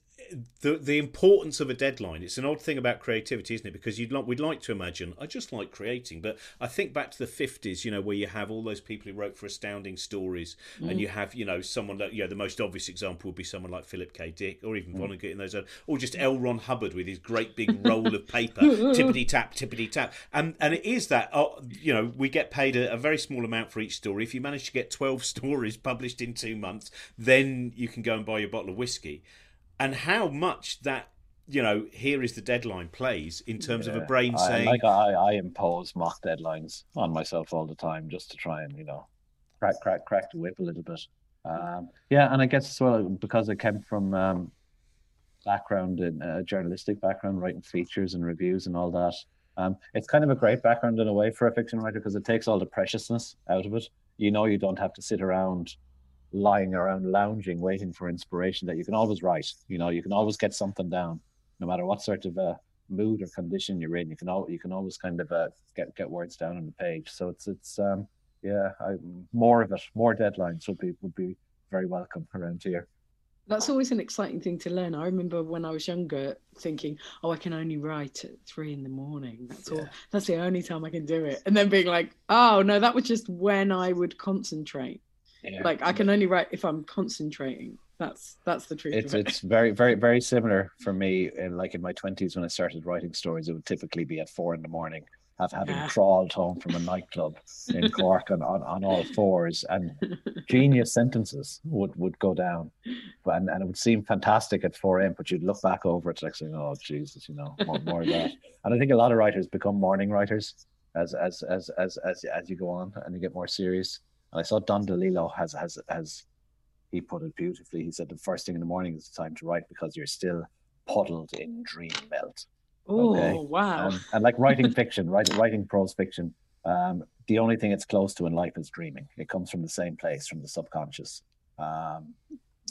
the the importance of a deadline. It's an odd thing about creativity, isn't it? Because you'd like we'd like to imagine. I just like creating, but I think back to the fifties, you know, where you have all those people who wrote for astounding stories, mm. and you have you know someone that you know the most obvious example would be someone like Philip K. Dick, or even mm. Vonnegut in those, or just L. Ron Hubbard with his great big roll of paper, tippity tap, tippity tap, and and it is that uh, you know we get paid a, a very small amount for each story. If you manage to get twelve stories published in two months, then you can go and buy your bottle of whiskey and how much that you know, here is the deadline plays in terms yeah. of a brain I, saying, like I, I impose mock deadlines on myself all the time just to try and you know crack crack crack the whip a little bit. Um, yeah, and I guess as well because I came from um, background in a journalistic background, writing features and reviews and all that. Um, it's kind of a great background in a way for a fiction writer because it takes all the preciousness out of it. You know, you don't have to sit around lying around lounging waiting for inspiration that you can always write you know you can always get something down no matter what sort of uh, mood or condition you're in you can al- you can always kind of uh, get get words down on the page so it's it's um yeah I, more of it more deadlines would be would be very welcome around here that's always an exciting thing to learn. I remember when I was younger thinking, "Oh, I can only write at three in the morning. That's yeah. all. That's the only time I can do it." And then being like, "Oh no, that was just when I would concentrate. Yeah. Like I can only write if I'm concentrating. That's that's the truth. It's it. it's very very very similar for me. In like in my twenties when I started writing stories, it would typically be at four in the morning have having yeah. crawled home from a nightclub in Cork on, on, on all fours and genius sentences would, would go down. And, and it would seem fantastic at 4 a.m., but you'd look back over it like saying, oh, Jesus, you know, more, more of that. And I think a lot of writers become morning writers as, as, as, as, as, as you go on and you get more serious. And I saw Don DeLillo has, has, has, he put it beautifully. He said the first thing in the morning is the time to write because you're still puddled in dream melt. Oh okay? wow! Um, and like writing fiction, writing writing prose fiction, um, the only thing it's close to in life is dreaming. It comes from the same place, from the subconscious. Um,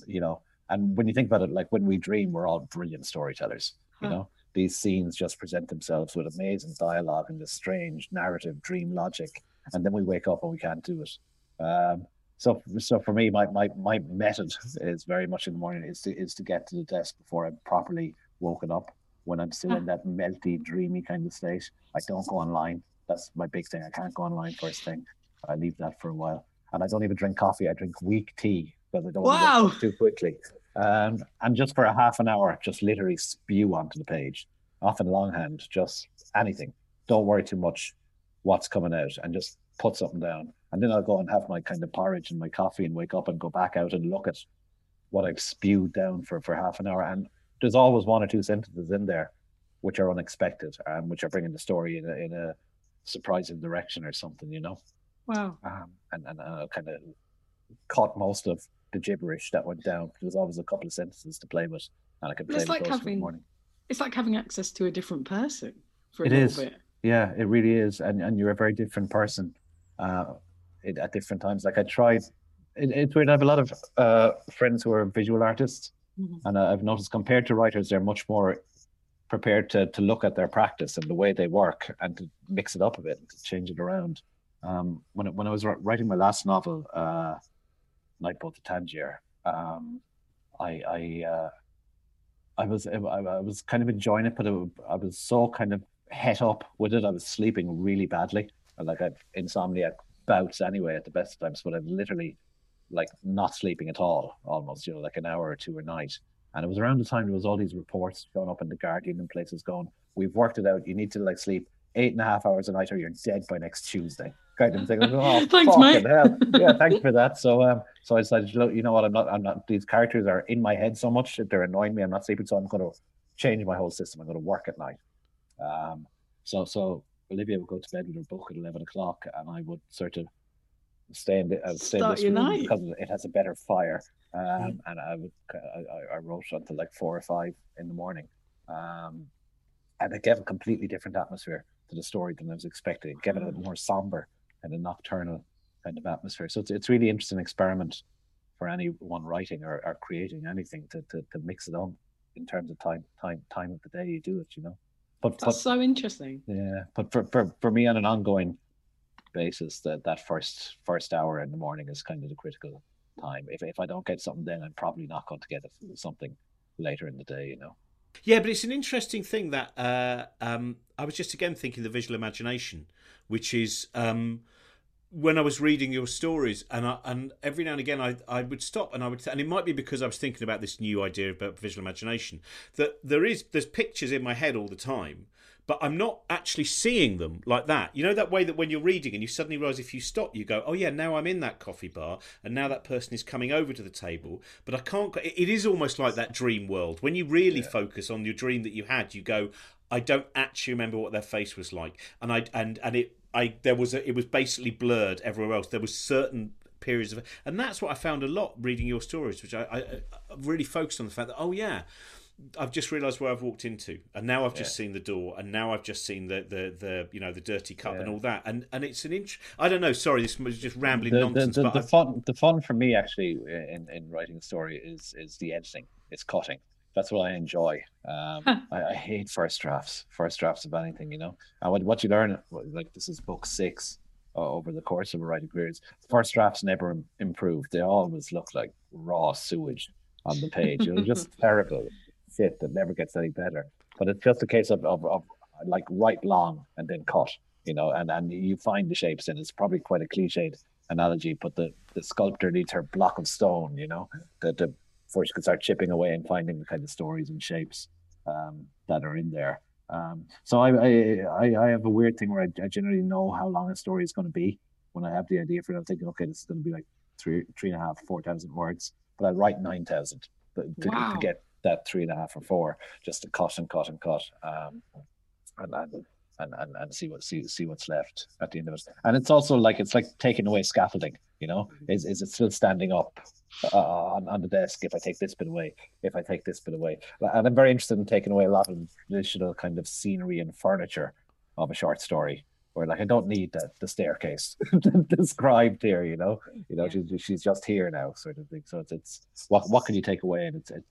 you know, and when you think about it, like when we dream, we're all brilliant storytellers. You know, these scenes just present themselves with amazing dialogue and this strange narrative, dream logic, and then we wake up and we can't do it. Um, so, so for me, my, my my method is very much in the morning is to is to get to the desk before I'm properly woken up when I'm still in that melty, dreamy kind of state. I don't go online. That's my big thing. I can't go online first thing. I leave that for a while. And I don't even drink coffee. I drink weak tea because I don't wow. want to too quickly. Um, and just for a half an hour, just literally spew onto the page, often longhand, just anything. Don't worry too much what's coming out and just put something down. And then I'll go and have my kind of porridge and my coffee and wake up and go back out and look at what I've spewed down for, for half an hour. And there's always one or two sentences in there which are unexpected and which are bringing the story in a, in a surprising direction or something, you know. Wow. Um, and and uh, kind of caught most of the gibberish that went down. There's always a couple of sentences to play with, and I could play it's like having, morning. It's like having access to a different person for a it little is. bit. Yeah, it really is, and and you're a very different person uh, it, at different times. Like I tried, it, it's weird. I have a lot of uh, friends who are visual artists, Mm-hmm. And I've noticed compared to writers, they're much more prepared to, to look at their practice and the way they work and to mix it up a bit and to change it around. Um, when, when I was writing my last novel, uh, Nightboat to Tangier, um, I, I, uh, I was I, I, was kind of enjoying it, but it, I was so kind of het up with it. I was sleeping really badly. Like I've insomnia bouts anyway at the best times, but I'm literally like not sleeping at all, almost, you know, like an hour or two a night. And it was around the time there was all these reports going up in the Guardian and places going, we've worked it out. You need to like sleep eight and a half hours a night or you're dead by next Tuesday. Kind of thing. Oh, thanks, mate. Hell. Yeah, thanks for that. So, um, so I decided, look, you know what? I'm not. I'm not. These characters are in my head so much that they're annoying me. I'm not sleeping, so I'm going to change my whole system. I'm going to work at night. Um, so, so Olivia would go to bed with her book at eleven o'clock, and I would sort of stay in the uh, stay in this room because it has a better fire. Um, mm. And I would I, I, wrote until like four or five in the morning, um, and it gave a completely different atmosphere to the story than I was expecting. It gave it a more somber and a nocturnal kind of atmosphere. So it's it's really interesting experiment for anyone writing or, or creating anything to, to to mix it on in terms of time time time of the day you do it. You know. But, That's but, so interesting. Yeah, but for, for, for me on an ongoing basis that that first first hour in the morning is kind of the critical time. If if I don't get something then, I'm probably not going to get something later in the day. You know. Yeah, but it's an interesting thing that uh, um, I was just again thinking the visual imagination, which is um, when I was reading your stories, and I, and every now and again I I would stop and I would, and it might be because I was thinking about this new idea about visual imagination that there is there's pictures in my head all the time, but I'm not actually seeing them like that. You know that way that when you're reading and you suddenly realise if you stop, you go, oh yeah, now I'm in that coffee bar, and now that person is coming over to the table, but I can't. It is almost like that dream world when you really yeah. focus on your dream that you had. You go, I don't actually remember what their face was like, and I and and it. I there was a, it was basically blurred everywhere else. There was certain periods of and that's what I found a lot reading your stories, which I, I, I really focused on the fact that oh yeah, I've just realised where I've walked into, and now I've just yeah. seen the door, and now I've just seen the the, the you know the dirty cup yeah. and all that, and and it's an inch. I don't know. Sorry, this was just rambling the, nonsense. The, the, the fun the fun for me actually in in writing a story is is the editing. It's cutting. That's what I enjoy. Um, I, I, hate first drafts. First drafts of anything, you know. And what what you learn, like this is book six uh, over the course of a writing career. First drafts never improve. They always look like raw sewage on the page. It was just terrible shit that never gets any better. But it's just a case of, of, of like write long and then cut, you know, and, and you find the shapes and it's probably quite a cliched analogy, but the, the sculptor needs her block of stone, you know, the, the, before she can start chipping away and finding the kind of stories and shapes um, that are in there. Um, so I, I, I have a weird thing where I, I generally know how long a story is going to be. When I have the idea for it, I'm thinking, okay, this is going to be like three, three and a half, four thousand words, but I write nine thousand to, wow. to, get that three and a half or four just to cut and cut and cut um, and, and and, and, and see what see see what's left at the end of it. And it's also like it's like taking away scaffolding. You know, mm-hmm. is is it still standing up uh, on on the desk if I take this bit away? If I take this bit away, and I'm very interested in taking away a lot of traditional kind of scenery and furniture of a short story. Where like I don't need the, the staircase described here, you know, you know yeah. she's she's just here now, sort of thing. So it's, it's what what can you take away, and it's, it's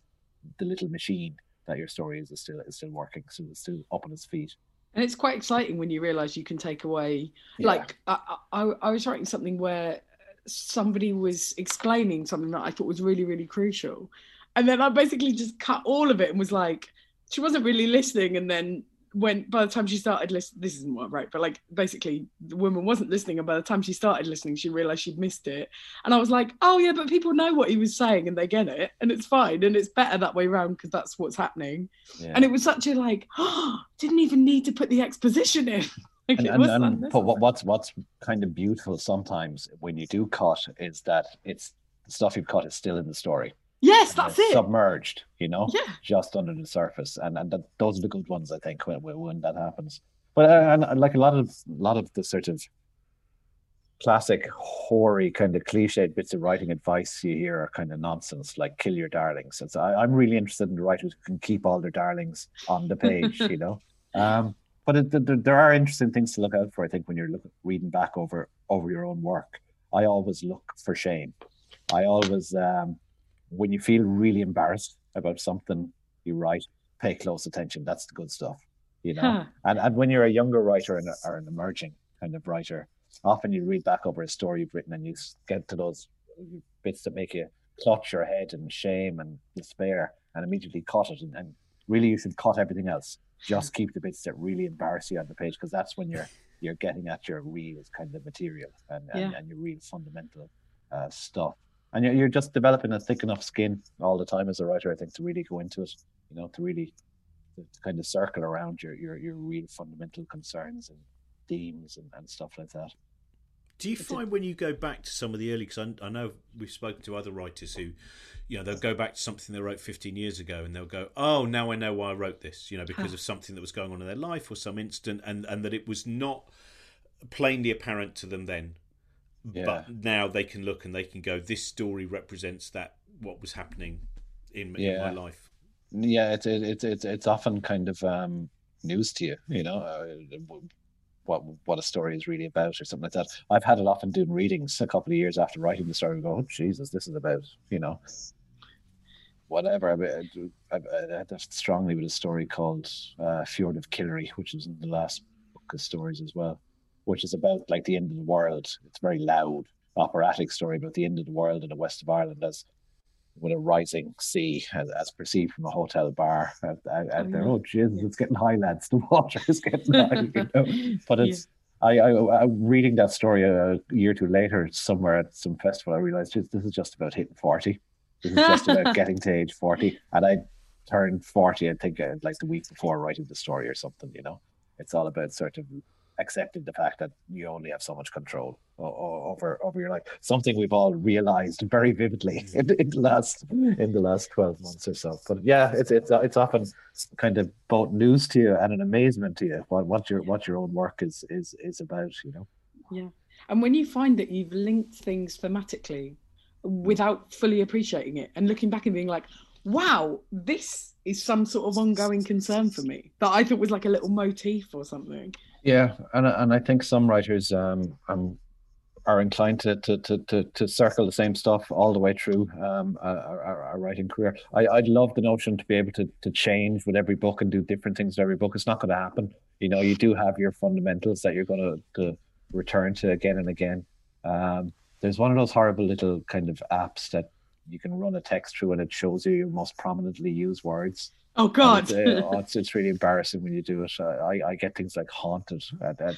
the little machine that your story is, is still is still working, so it's still up on its feet. And it's quite exciting when you realise you can take away. Yeah. Like I, I, I was writing something where somebody was explaining something that I thought was really really crucial, and then I basically just cut all of it and was like, she wasn't really listening, and then when by the time she started listening, this isn't what right, but like basically the woman wasn't listening, and by the time she started listening, she realized she'd missed it. And I was like, oh yeah, but people know what he was saying and they get it, and it's fine, and it's better that way around because that's what's happening. Yeah. And it was such a like, oh, didn't even need to put the exposition in. And, and, and but what's what's kind of beautiful sometimes when you do cut is that it's the stuff you've cut is still in the story. Yes, that's it. Submerged, you know, yeah. just under the surface, and and that, those are the good ones, I think, when when that happens. But uh, and like a lot of a lot of the sort of classic hoary kind of cliched bits of writing advice you hear are kind of nonsense, like kill your darlings. And so I, am really interested in the writers who can keep all their darlings on the page, you know. Um, but it, there, there are interesting things to look out for. I think when you're looking, reading back over over your own work, I always look for shame. I always um, when you feel really embarrassed about something you write, pay close attention. That's the good stuff, you know. Huh. And and when you're a younger writer and or an emerging kind of writer, often you read back over a story you've written and you get to those bits that make you clutch your head in shame and despair and immediately cut it. And, and really, you should cut everything else. Just keep the bits that really embarrass you on the page because that's when you're you're getting at your real kind of material and, and, yeah. and your real fundamental uh, stuff and you're, you're just developing a thick enough skin all the time as a writer, I think, to really go into it. You know, to really to, kind of circle around your your your real fundamental concerns and themes and, and stuff like that. Do you find when you go back to some of the early? Because I, I, know we've spoken to other writers who, you know, they'll go back to something they wrote 15 years ago and they'll go, "Oh, now I know why I wrote this," you know, because of something that was going on in their life or some instant, and and that it was not plainly apparent to them then, yeah. but now they can look and they can go this story represents that what was happening in, yeah. in my life yeah it's it's it's it's often kind of um news to you you know uh, what what a story is really about or something like that i've had it often doing readings a couple of years after writing the story go oh jesus this is about you know whatever I, I, I had that strongly with a story called uh, fjord of Killary which is in the last book of stories as well which is about like the end of the world. It's very loud, operatic story about the end of the world in the west of Ireland as with a rising sea as, as perceived from a hotel bar out, out, out there. Oh Jesus, it's getting high, lads. The water is getting high. You know? But it's yeah. I, I, I reading that story a year or two later somewhere at some festival. I realized this is just about hitting forty. This is just about getting to age forty, and I turned forty. I think uh, like the week before writing the story or something. You know, it's all about sort of accepting the fact that you only have so much control over over your life. Something we've all realized very vividly in, in, the last in the last twelve months or so. But yeah, it's it's it's often kind of both news to you and an amazement to you what what your what your own work is is is about. You know. Yeah, and when you find that you've linked things thematically without fully appreciating it and looking back and being like, wow, this is some sort of ongoing concern for me that I thought was like a little motif or something. Yeah, and and I think some writers um, um are inclined to, to to to to circle the same stuff all the way through um our, writing career. I I'd love the notion to be able to to change with every book and do different things with every book. It's not going to happen. You know, you do have your fundamentals that you're going to to return to again and again. Um, there's one of those horrible little kind of apps that you can run a text through and it shows you your most prominently used words. Oh God! It's, uh, oh, it's, it's, really embarrassing when you do it. I, I get things like haunted and, and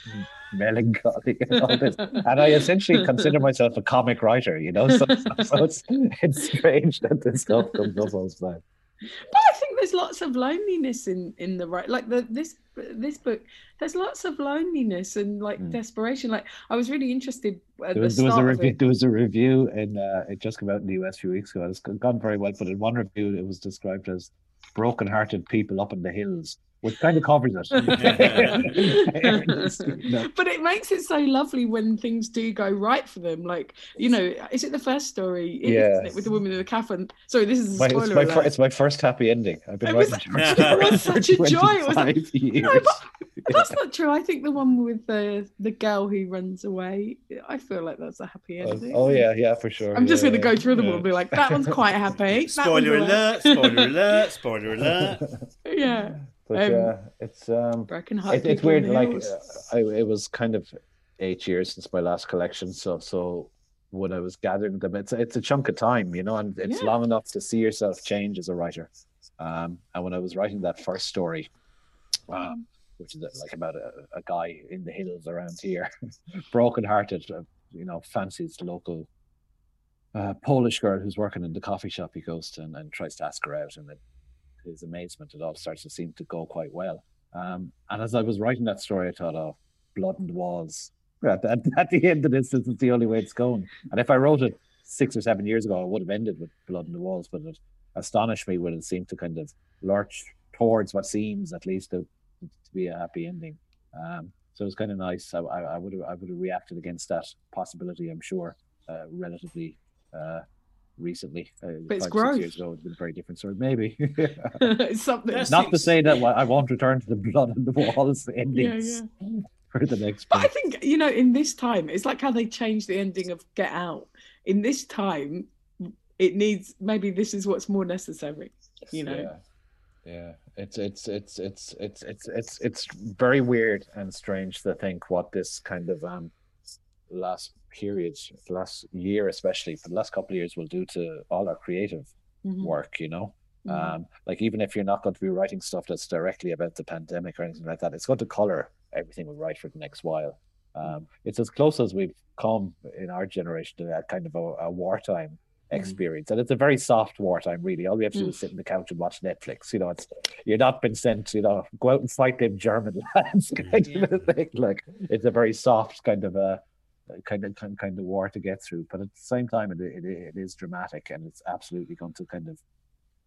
melancholy and all this, and I essentially consider myself a comic writer. You know, so, so it's it's strange that this stuff comes up all the time. But I think there's lots of loneliness in in the right, like the this this book. There's lots of loneliness and like mm. desperation. Like I was really interested. At there was, the there was a review. There was a review, and uh, it just came out in the US a few weeks ago. It's gone very well, but in one review, it was described as broken-hearted people up in the hills which kind of covers it. But it makes it so lovely when things do go right for them. Like, you know, is it the first story? Yeah. With the woman in the coffin. Sorry, this is a spoiler. It's my, fir- it's my first happy ending. I've been it writing was, it was such a joy. It was like, no, but that's not true. I think the one with the the girl who runs away, I feel like that's a happy ending. Oh, oh yeah, yeah, for sure. I'm just going to yeah. go through them all and be like, that one's quite happy. spoiler alert! Spoiler alert! Spoiler alert! yeah. But um, yeah, it's um, broken it, it's weird. Like uh, I, it was kind of eight years since my last collection, so so when I was gathering them, it's it's a chunk of time, you know, and it's yeah. long enough to see yourself change as a writer. Um, and when I was writing that first story, um, which is like about a, a guy in the hills around here, broken-hearted, uh, you know, fancies the local uh, Polish girl who's working in the coffee shop he goes to and, and tries to ask her out, and his amazement, it all starts to seem to go quite well. Um, and as I was writing that story, I thought, oh, blood and walls. At, at, at, the end of this, this is the only way it's going. And if I wrote it six or seven years ago, I would have ended with blood and the walls, but it astonished me when it seemed to kind of lurch towards what seems, at least, to, to be a happy ending. Um, so it was kind of nice. I, I, I would have I would have reacted against that possibility. I'm sure, uh, relatively uh, recently. Uh, but it's growth. years ago, it's been a very different story. Maybe. it's something. Not to say that I won't return to the blood on the walls endings yeah, yeah. for the next. But I think you know, in this time, it's like how they changed the ending of Get Out. In this time, it needs maybe this is what's more necessary. You know. Yeah. Yeah, it's it's it's it's it's it's it's it's very weird and strange to think what this kind of um last period, last year especially, for the last couple of years will do to all our creative mm-hmm. work, you know. Mm-hmm. Um, like even if you're not going to be writing stuff that's directly about the pandemic or anything like that, it's going to color everything we write for the next while. Mm-hmm. Um, it's as close as we've come in our generation to that kind of a, a wartime experience. Mm. And it's a very soft wartime, really. All we have to mm. do is sit on the couch and watch Netflix. You know, it's you're not been sent, you know, go out and fight them German lads kind yeah. of a thing. Like it's a very soft kind of a kind of kind, kind of war to get through. But at the same time, it, it, it is dramatic, and it's absolutely going to kind of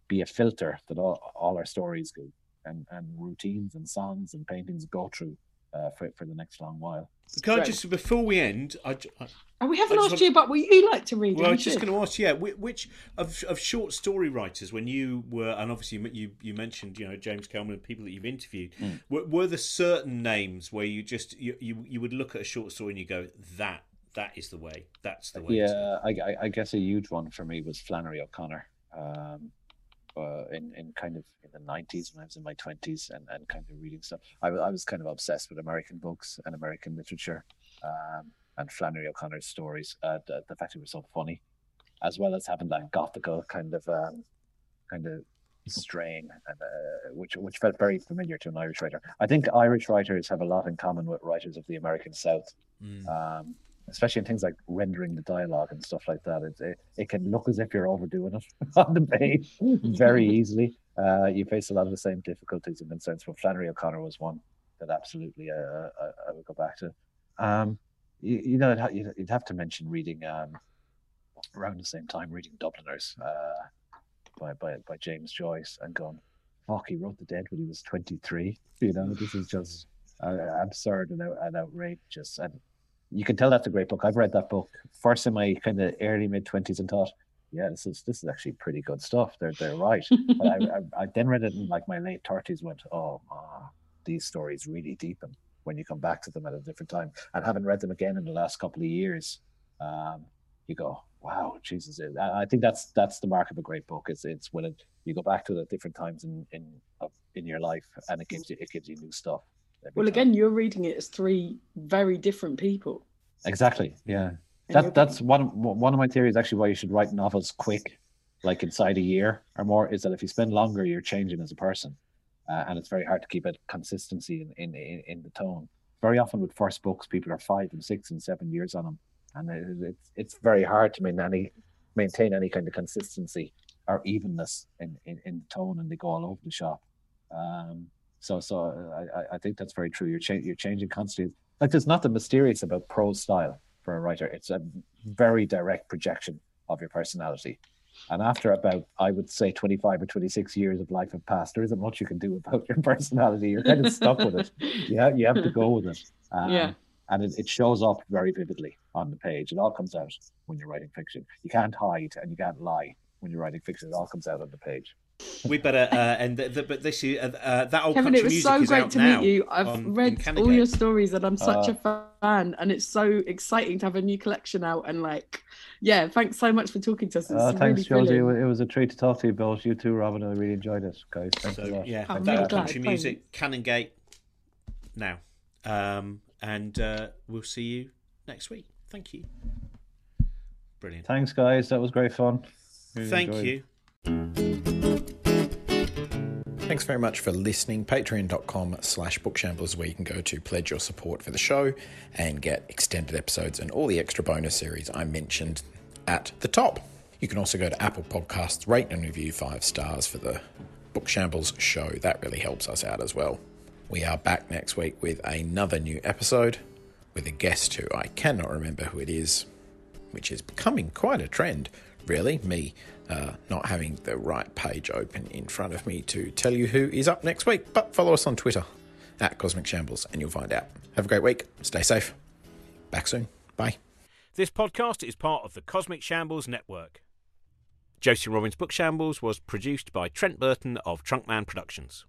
be a filter that all, all our stories go and, and routines and songs and paintings go through uh, for, for the next long while. Can I just before we end? I, I, oh, we haven't asked want, you about what you like to read. Well, I was just going to ask, yeah, which of, of short story writers, when you were, and obviously you you mentioned, you know, James Kelman and people that you've interviewed, mm. were, were there certain names where you just you, you you would look at a short story and you go, that that is the way. That's the way. Yeah, I, I, guess a huge one for me was Flannery O'Connor. Um, uh, in, in kind of in the 90s when I was in my 20s and, and kind of reading stuff. I, I was kind of obsessed with American books and American literature um, and Flannery O'Connor's stories. Uh, the, the fact it was so funny, as well as having that gothical kind of um, kind of strain, and, uh, which which felt very familiar to an Irish writer. I think Irish writers have a lot in common with writers of the American South. Mm. Um, especially in things like rendering the dialogue and stuff like that. It, it, it can look as if you're overdoing it on the page very easily. Uh, you face a lot of the same difficulties and concerns. But Flannery O'Connor was one. that absolutely uh, I, I would go back to. Um, you, you know, you'd have to mention reading um, around the same time reading Dubliners uh, by, by by James Joyce and going, fuck, he wrote The Dead when he was 23. You know, this is just uh, absurd and, and outrageous. And you can tell that's a great book. I've read that book first in my kind of early mid 20s and thought, yeah, this is this is actually pretty good stuff. They're they're right. but I, I, I, then read it in like my late 30s. Went, oh, ah, these stories really deepen when you come back to them at a different time. And having read them again in the last couple of years, um, you go, wow, Jesus! I think that's that's the mark of a great book. It's it's when it, you go back to it at different times in in in your life, and it gives you it gives you new stuff. Well, again, you're reading it as three very different people. Exactly. Yeah. That that's one one of my theories. Actually, why you should write novels quick, like inside a year or more, is that if you spend longer, you're changing as a person, uh, and it's very hard to keep a consistency in, in in in the tone. Very often with first books, people are five and six and seven years on them and it, it's it's very hard to maintain any maintain any kind of consistency or evenness in, in, in the tone, and they go all over the shop. Um, so so I, I think that's very true. You're cha- you're changing constantly. Like there's nothing mysterious about prose style for a writer. It's a very direct projection of your personality. And after about, I would say, 25 or 26 years of life have passed, there isn't much you can do about your personality. You're kind of stuck with it. You have, you have to go with it. Um, yeah and it, it, shows up very vividly on the page. It all comes out when you're writing fiction. You can't hide and you can't lie when you're writing fiction. It all comes out on the page. We better uh, and the, the, but this uh, uh, that old Kevin, country it was so great to meet you. I've on, read all your stories and I'm such a uh, fan, and it's so exciting to have a new collection out. And like, yeah, thanks so much for talking to us. Uh, thanks, really Josie. It was a treat to talk to you both. You too, Robin. I really enjoyed it, guys. Thanks so, a lot. Yeah, that really old country music, Canongate. Now. Um, and uh, we'll see you next week. Thank you. Brilliant. Thanks, guys. That was great fun. Really Thank you. Thanks very much for listening. Patreon.com slash bookshambles where you can go to pledge your support for the show and get extended episodes and all the extra bonus series I mentioned at the top. You can also go to Apple Podcasts, rate and review five stars for the Bookshambles show. That really helps us out as well. We are back next week with another new episode with a guest who I cannot remember who it is, which is becoming quite a trend, really. Me uh, not having the right page open in front of me to tell you who is up next week. But follow us on Twitter at Cosmic Shambles and you'll find out. Have a great week. Stay safe. Back soon. Bye. This podcast is part of the Cosmic Shambles Network. Josie Robbins' Book Shambles was produced by Trent Burton of Trunkman Productions.